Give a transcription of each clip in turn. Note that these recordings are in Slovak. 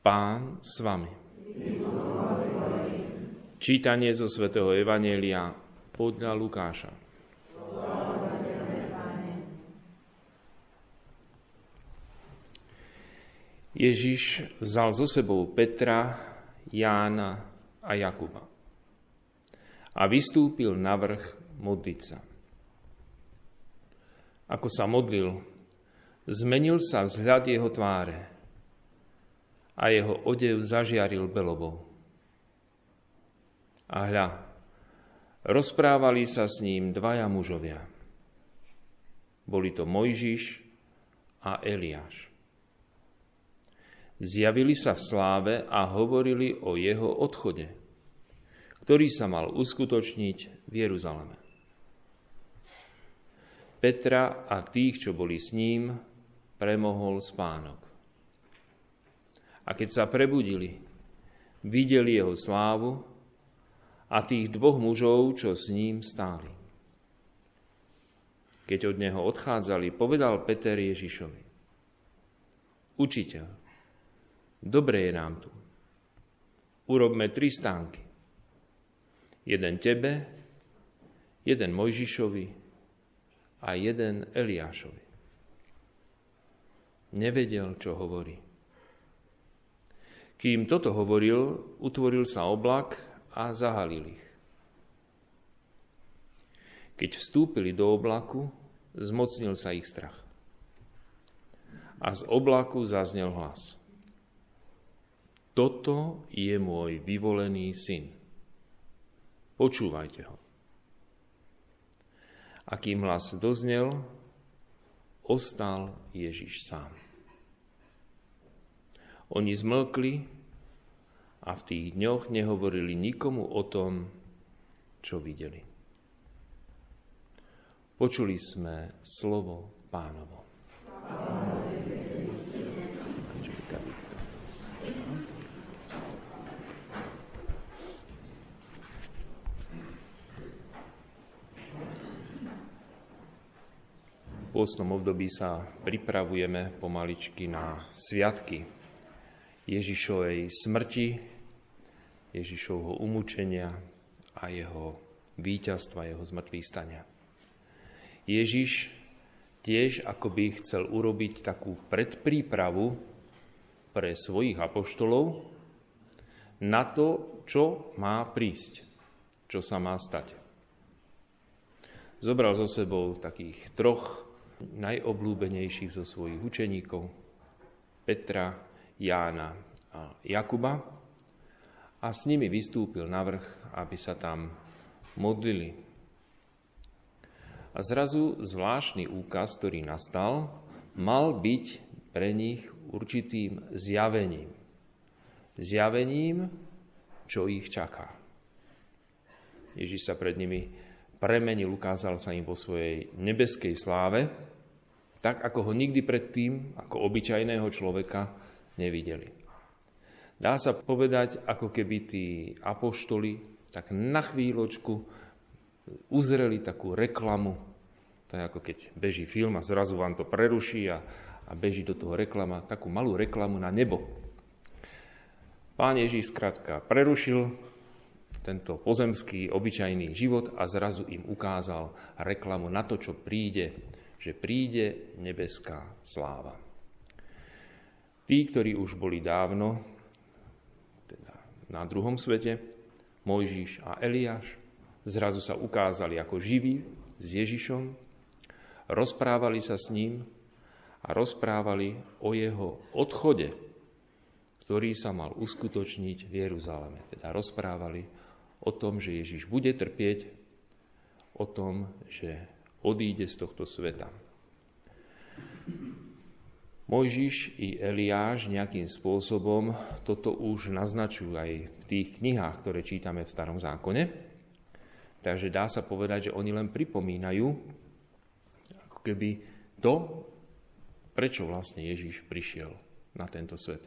Pán s vami. Čítanie zo svätého Evanielia podľa Lukáša. Ježiš vzal so sebou Petra, Jána a Jakuba a vystúpil na vrch modliť sa. Ako sa modlil, zmenil sa vzhľad jeho tváre a jeho odev zažiaril belobou. A hľa, rozprávali sa s ním dvaja mužovia. Boli to Mojžiš a Eliáš. Zjavili sa v sláve a hovorili o jeho odchode, ktorý sa mal uskutočniť v Jeruzaleme. Petra a tých, čo boli s ním, premohol spánok. A keď sa prebudili, videli jeho slávu a tých dvoch mužov, čo s ním stáli. Keď od neho odchádzali, povedal Peter Ježišovi. Učiteľ, dobre je nám tu. Urobme tri stánky. Jeden tebe, jeden Mojžišovi a jeden Eliášovi. Nevedel, čo hovorí. Kým toto hovoril, utvoril sa oblak a zahalil ich. Keď vstúpili do oblaku, zmocnil sa ich strach. A z oblaku zaznel hlas. Toto je môj vyvolený syn. Počúvajte ho. A kým hlas doznel, ostal Ježiš sám. Oni zmlkli a v tých dňoch nehovorili nikomu o tom, čo videli. Počuli sme slovo pánovo. V pôstnom období sa pripravujeme pomaličky na sviatky Ježišovej smrti, Ježišovho umúčenia a jeho víťazstva, jeho zmrtvých stania. Ježiš tiež akoby chcel urobiť takú predprípravu pre svojich apoštolov na to, čo má prísť, čo sa má stať. Zobral so sebou takých troch najobľúbenejších zo svojich učeníkov, Petra, Jána a Jakuba a s nimi vystúpil na vrch, aby sa tam modlili. A zrazu zvláštny úkaz, ktorý nastal, mal byť pre nich určitým zjavením. Zjavením, čo ich čaká. Ježiš sa pred nimi premenil, ukázal sa im vo svojej nebeskej sláve, tak ako ho nikdy predtým, ako obyčajného človeka, nevideli. Dá sa povedať, ako keby tí apoštoli tak na chvíľočku uzreli takú reklamu. To je ako keď beží film a zrazu vám to preruší a, a beží do toho reklama, takú malú reklamu na nebo. Pán Ježíš skrátka prerušil tento pozemský, obyčajný život a zrazu im ukázal reklamu na to, čo príde, že príde nebeská sláva. Tí, ktorí už boli dávno teda na druhom svete, Mojžiš a Eliáš, zrazu sa ukázali ako živí s Ježišom, rozprávali sa s ním a rozprávali o jeho odchode, ktorý sa mal uskutočniť v Jeruzaleme. Teda rozprávali o tom, že Ježiš bude trpieť, o tom, že odíde z tohto sveta. Mojžiš i Eliáš nejakým spôsobom toto už naznačujú aj v tých knihách, ktoré čítame v Starom zákone. Takže dá sa povedať, že oni len pripomínajú ako keby to, prečo vlastne Ježiš prišiel na tento svet.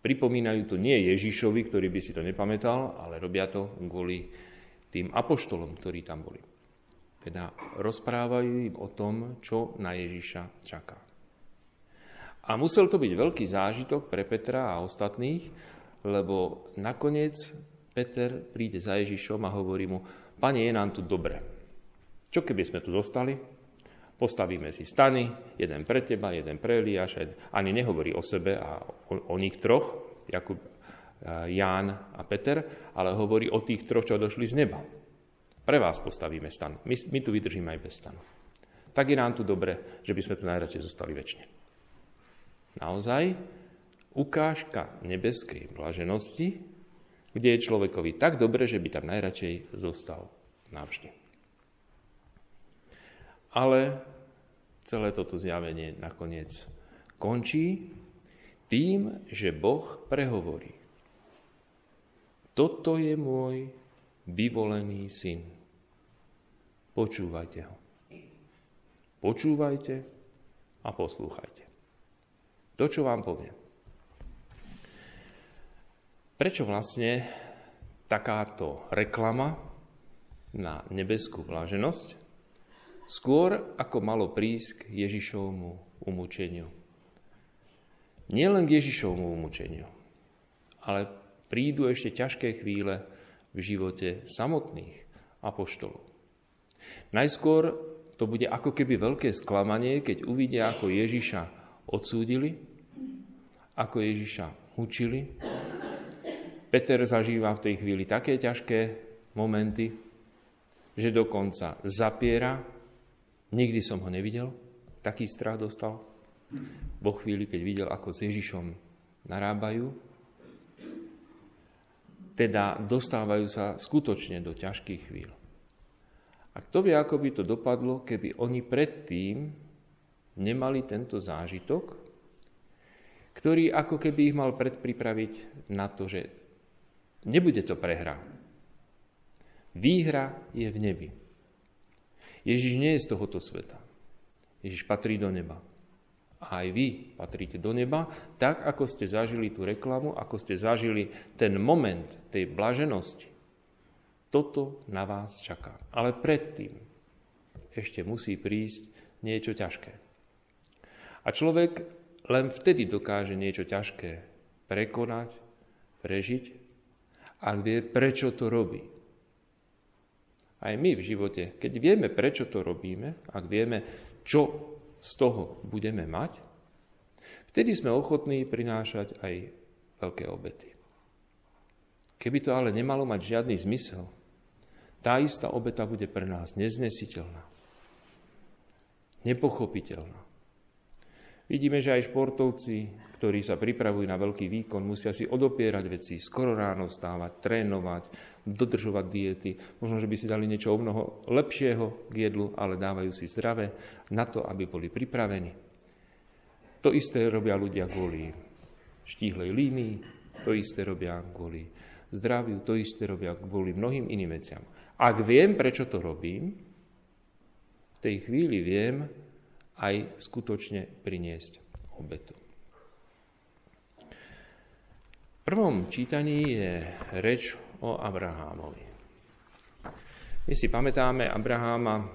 Pripomínajú to nie Ježišovi, ktorý by si to nepamätal, ale robia to kvôli tým apoštolom, ktorí tam boli. Teda rozprávajú im o tom, čo na Ježiša čaká. A musel to byť veľký zážitok pre Petra a ostatných, lebo nakoniec Peter príde za Ježišom a hovorí mu, Pane, je nám tu dobre. Čo keby sme tu zostali? Postavíme si stany, jeden pre teba, jeden pre Eliáša. Ani nehovorí o sebe a o, o nich troch, Jakub, Ján a Peter, ale hovorí o tých troch, čo došli z neba. Pre vás postavíme stan. My, my tu vydržíme aj bez stanu. Tak je nám tu dobre, že by sme tu najradšej zostali väčšine. Naozaj, ukážka nebeskej blaženosti, kde je človekovi tak dobre, že by tam najradšej zostal navždy. Ale celé toto zjavenie nakoniec končí tým, že Boh prehovorí. Toto je môj vyvolený syn. Počúvajte ho. Počúvajte a poslúchajte. To, čo vám poviem. Prečo vlastne takáto reklama na nebeskú vláženosť skôr ako malo prísť k Ježišovmu umúčeniu? Nielen k Ježišovmu umúčeniu, ale prídu ešte ťažké chvíle v živote samotných apoštolov. Najskôr to bude ako keby veľké sklamanie, keď uvidia, ako Ježiša odsúdili, ako Ježiša mučili. Peter zažíva v tej chvíli také ťažké momenty, že dokonca zapiera. Nikdy som ho nevidel, taký strach dostal. Vo chvíli, keď videl, ako s Ježišom narábajú, teda dostávajú sa skutočne do ťažkých chvíľ. A kto vie, ako by to dopadlo, keby oni predtým nemali tento zážitok, ktorý ako keby ich mal predpripraviť na to, že nebude to prehra. Výhra je v nebi. Ježiš nie je z tohoto sveta. Ježiš patrí do neba a aj vy patríte do neba, tak ako ste zažili tú reklamu, ako ste zažili ten moment tej blaženosti. Toto na vás čaká. Ale predtým ešte musí prísť niečo ťažké. A človek len vtedy dokáže niečo ťažké prekonať, prežiť, ak vie, prečo to robí. Aj my v živote, keď vieme, prečo to robíme, ak vieme, čo z toho budeme mať, vtedy sme ochotní prinášať aj veľké obety. Keby to ale nemalo mať žiadny zmysel, tá istá obeta bude pre nás neznesiteľná, nepochopiteľná. Vidíme, že aj športovci, ktorí sa pripravujú na veľký výkon, musia si odopierať veci, skoro ráno vstávať, trénovať, dodržovať diety. Možno, že by si dali niečo o mnoho lepšieho k jedlu, ale dávajú si zdravé na to, aby boli pripravení. To isté robia ľudia kvôli štíhlej línii, to isté robia kvôli zdraviu, to isté robia kvôli mnohým iným veciam. Ak viem, prečo to robím, v tej chvíli viem, aj skutočne priniesť obetu. V prvom čítaní je reč o Abrahámovi. My si pamätáme Abraháma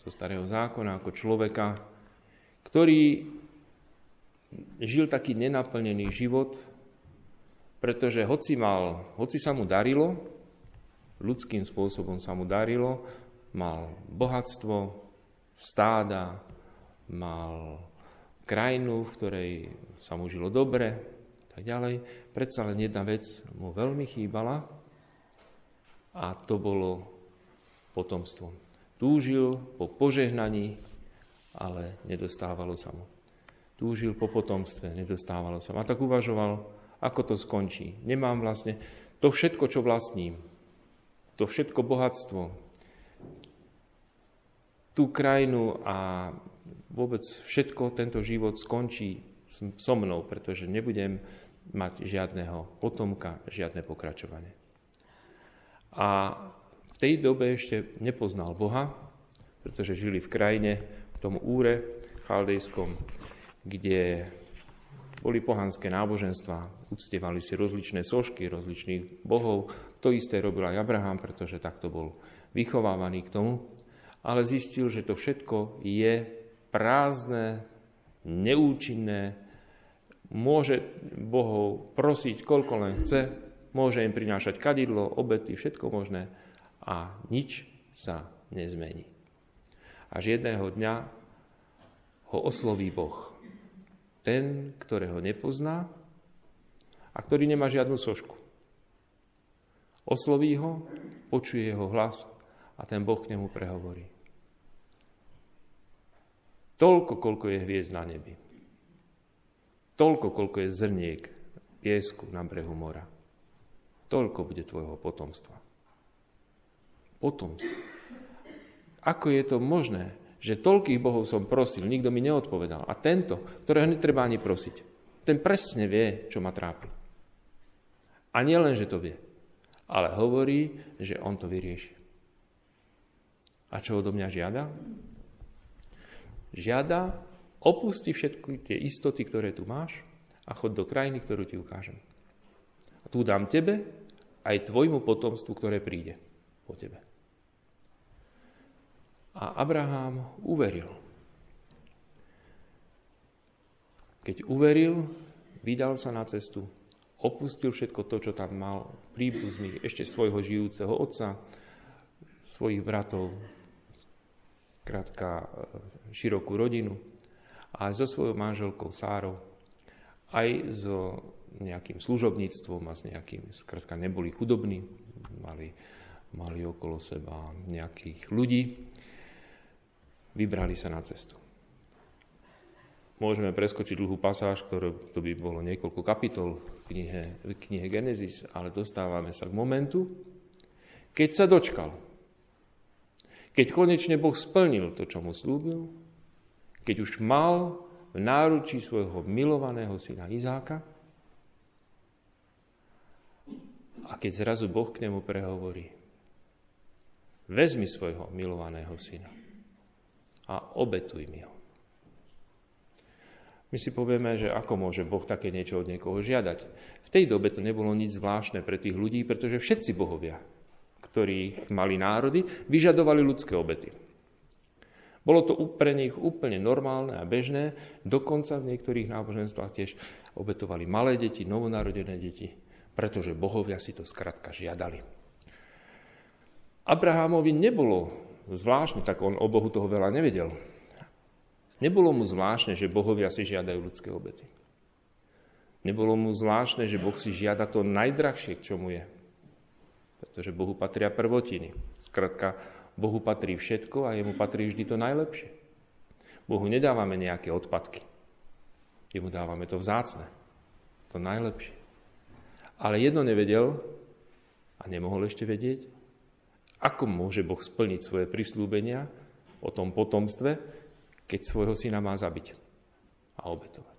zo starého zákona ako človeka, ktorý žil taký nenaplnený život, pretože hoci, mal, hoci sa mu darilo, ľudským spôsobom sa mu darilo, mal bohatstvo, stáda, mal krajinu, v ktorej sa mu žilo dobre, tak ďalej. Predsa len jedna vec mu veľmi chýbala a to bolo potomstvo. Túžil po požehnaní, ale nedostávalo sa mu. Túžil po potomstve, nedostávalo sa mu. A tak uvažoval, ako to skončí. Nemám vlastne to všetko, čo vlastním, to všetko bohatstvo, tú krajinu a vôbec všetko, tento život skončí so mnou, pretože nebudem mať žiadneho potomka, žiadne pokračovanie. A v tej dobe ešte nepoznal Boha, pretože žili v krajine, v tom úre chaldejskom, kde boli pohanské náboženstva, uctievali si rozličné sošky rozličných bohov. To isté robil aj Abraham, pretože takto bol vychovávaný k tomu. Ale zistil, že to všetko je prázdne neúčinné, môže Bohov prosiť, koľko len chce, môže im prinášať kadidlo, obety, všetko možné a nič sa nezmení. Až jedného dňa ho osloví Boh. Ten, ktorého nepozná a ktorý nemá žiadnu sošku. Osloví ho, počuje jeho hlas a ten Boh k nemu prehovorí. Toľko, koľko je hviezd na nebi. Toľko, koľko je zrniek piesku na brehu mora. Toľko bude tvojho potomstva. Potomstvo. Ako je to možné, že toľkých bohov som prosil, nikto mi neodpovedal. A tento, ktorého netreba ani prosiť, ten presne vie, čo ma trápi. A nie len, že to vie, ale hovorí, že on to vyrieši. A čo odo mňa žiada? Žiada, opusti všetky tie istoty, ktoré tu máš a chod do krajiny, ktorú ti ukážem. A tu dám tebe aj tvojmu potomstvu, ktoré príde po tebe. A Abraham uveril. Keď uveril, vydal sa na cestu, opustil všetko to, čo tam mal, príbuzných, ešte svojho žijúceho otca, svojich bratov, krátka e, širokú rodinu a so svojou manželkou Sárou, aj so nejakým služobníctvom a s nejakým, skrátka neboli chudobní, mali, mali okolo seba nejakých ľudí, vybrali sa na cestu. Môžeme preskočiť dlhú pasáž, ktorú to by bolo niekoľko kapitol v knihe, v knihe Genesis, ale dostávame sa k momentu, keď sa dočkal. Keď konečne Boh splnil to, čo mu slúbil, keď už mal v náručí svojho milovaného syna Izáka a keď zrazu Boh k nemu prehovorí, vezmi svojho milovaného syna a obetuj mi ho. My si povieme, že ako môže Boh také niečo od niekoho žiadať. V tej dobe to nebolo nič zvláštne pre tých ľudí, pretože všetci bohovia, ktorých mali národy, vyžadovali ľudské obety. Bolo to pre nich úplne normálne a bežné, dokonca v niektorých náboženstvách tiež obetovali malé deti, novonarodené deti, pretože bohovia si to skratka žiadali. Abrahámovi nebolo zvláštne, tak on o Bohu toho veľa nevedel. Nebolo mu zvláštne, že bohovia si žiadajú ľudské obety. Nebolo mu zvláštne, že Boh si žiada to najdrahšie, k čomu je. Pretože Bohu patria prvotiny. Skrátka, Bohu patrí všetko a jemu patrí vždy to najlepšie. Bohu nedávame nejaké odpadky. Jemu dávame to vzácne. To najlepšie. Ale jedno nevedel a nemohol ešte vedieť, ako môže Boh splniť svoje prislúbenia o tom potomstve, keď svojho syna má zabiť a obetovať?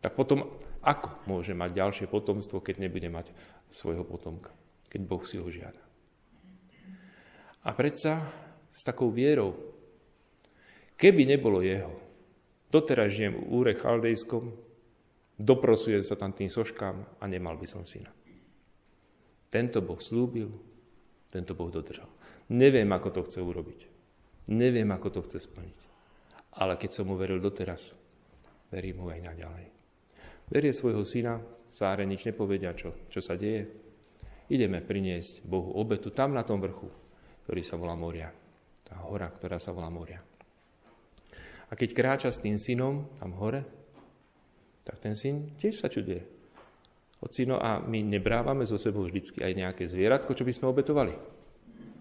Tak potom ako môže mať ďalšie potomstvo, keď nebude mať svojho potomka, keď Boh si ho žiada? A predsa s takou vierou, keby nebolo jeho, doteraz žijem v úre chaldejskom, doprosujem sa tam tým soškám a nemal by som syna. Tento Boh slúbil, tento Boh dodržal. Neviem, ako to chce urobiť. Neviem, ako to chce splniť. Ale keď som mu veril doteraz, verím mu aj naďalej. Verie svojho syna, Sáre nič nepovedia, čo, čo sa deje. Ideme priniesť Bohu obetu tam na tom vrchu, ktorý sa volá Moria. Tá hora, ktorá sa volá Moria. A keď kráča s tým synom tam hore, tak ten syn tiež sa čuduje. Ocino, a my nebrávame zo sebou vždycky aj nejaké zvieratko, čo by sme obetovali.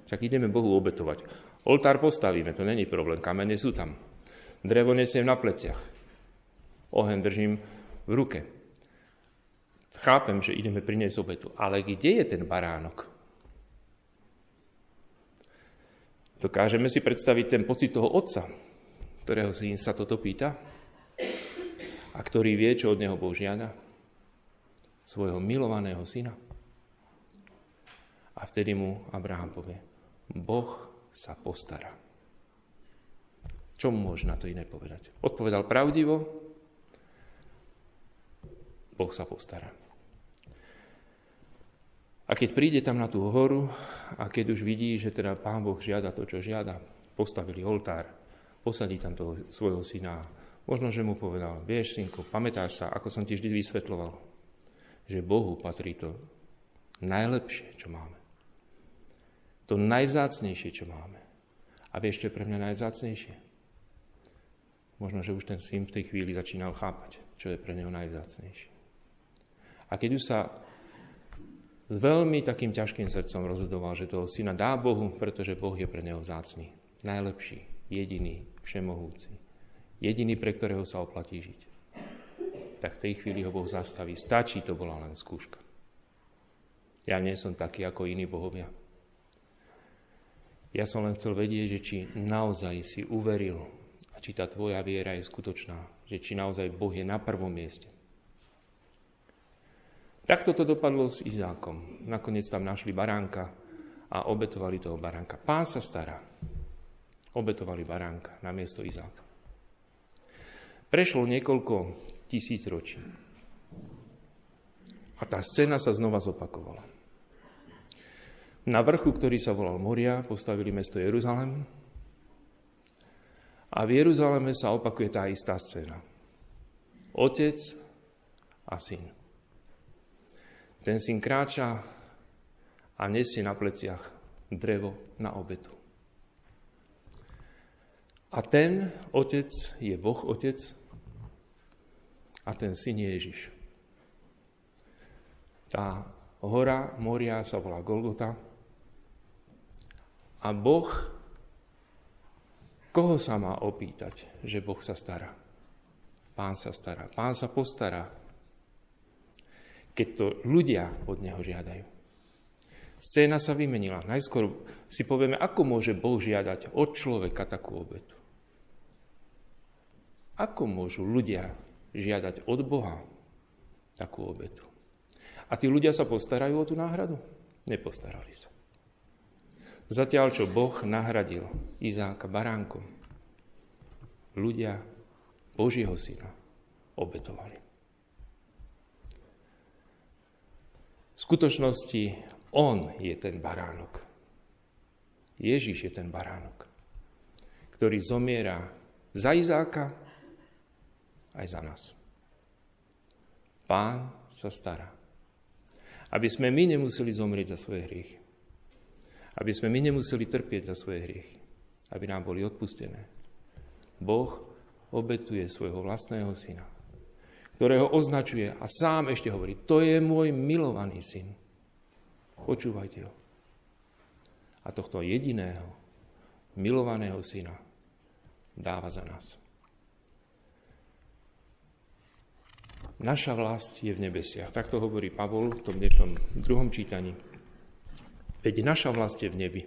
Však ideme Bohu obetovať. Oltár postavíme, to není problém, kamene sú tam. Drevo nesiem na pleciach. Ohen držím v ruke. Chápem, že ideme priniesť obetu. Ale kde je ten baránok? Dokážeme si predstaviť ten pocit toho otca, ktorého syn sa toto pýta a ktorý vie, čo od neho Boh žiada svojho milovaného syna. A vtedy mu Abraham povie, Boh sa postará. Čo môže na to iné povedať? Odpovedal pravdivo, Boh sa postará. A keď príde tam na tú horu a keď už vidí, že teda Pán Boh žiada to, čo žiada, postavili oltár, posadí tam toho svojho syna, Možno, že mu povedal, vieš, synku, pamätáš sa, ako som ti vždy vysvetloval, že Bohu patrí to najlepšie, čo máme. To najvzácnejšie, čo máme. A vieš, čo je pre mňa najvzácnejšie? Možno, že už ten syn v tej chvíli začínal chápať, čo je pre neho najvzácnejšie. A keď už sa s veľmi takým ťažkým srdcom rozhodoval, že toho syna dá Bohu, pretože Boh je pre neho vzácný. Najlepší, jediný, všemohúci. Jediný, pre ktorého sa oplatí žiť. Tak v tej chvíli ho Boh zastaví. Stačí, to bola len skúška. Ja nie som taký ako iní bohovia. Ja som len chcel vedieť, že či naozaj si uveril a či tá tvoja viera je skutočná, že či naozaj Boh je na prvom mieste. Takto to dopadlo s Izákom. Nakoniec tam našli baránka a obetovali toho baránka. Pán sa stará. Obetovali baránka na miesto Izáka. Prešlo niekoľko tisíc ročí. A tá scéna sa znova zopakovala. Na vrchu, ktorý sa volal Moria, postavili mesto Jeruzalem. A v Jeruzaleme sa opakuje tá istá scéna. Otec a syn. Ten syn kráča a nesie na pleciach drevo na obetu. A ten otec je Boh otec a ten syn je Ježiš. Tá hora Moria sa volá Golgota a Boh, koho sa má opýtať, že Boh sa stará? Pán sa stará. Pán sa postará keď to ľudia od neho žiadajú. Scéna sa vymenila. Najskôr si povieme, ako môže Boh žiadať od človeka takú obetu. Ako môžu ľudia žiadať od Boha takú obetu? A tí ľudia sa postarajú o tú náhradu? Nepostarali sa. Zatiaľ, čo Boh nahradil Izáka baránkom, ľudia Božieho syna obetovali. V skutočnosti on je ten baránok. Ježiš je ten baránok, ktorý zomiera za Izáka aj za nás. Pán sa stará. Aby sme my nemuseli zomrieť za svoje hriechy. Aby sme my nemuseli trpieť za svoje hriechy. Aby nám boli odpustené. Boh obetuje svojho vlastného syna ktorého označuje a sám ešte hovorí, to je môj milovaný syn. Počúvajte ho. A tohto jediného, milovaného syna dáva za nás. Naša vlast je v nebesiach. Takto hovorí Pavol v tom dnešnom druhom čítaní. Veď naša vlast je v nebi.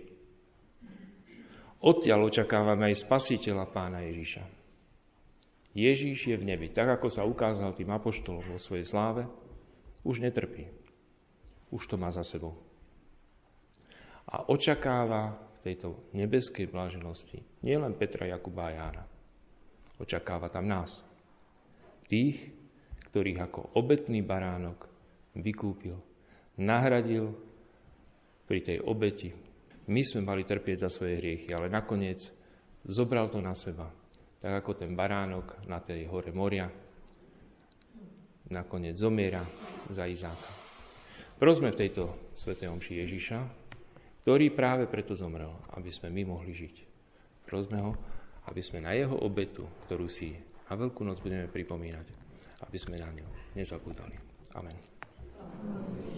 Odtiaľ očakávame aj spasiteľa pána Ježiša. Ježíš je v nebi, tak ako sa ukázal tým apoštolom vo svojej sláve, už netrpí. Už to má za sebou. A očakáva v tejto nebeskej bláženosti nielen Petra, Jakuba a Jána. Očakáva tam nás. Tých, ktorých ako obetný baránok vykúpil, nahradil pri tej obeti. My sme mali trpieť za svoje hriechy, ale nakoniec zobral to na seba tak ako ten baránok na tej hore moria nakoniec zomiera za Izáka. Prosme v tejto svetej omši Ježiša, ktorý práve preto zomrel, aby sme my mohli žiť. Prosme ho, aby sme na jeho obetu, ktorú si na Veľkú noc budeme pripomínať, aby sme na ňu nezabudali. Amen.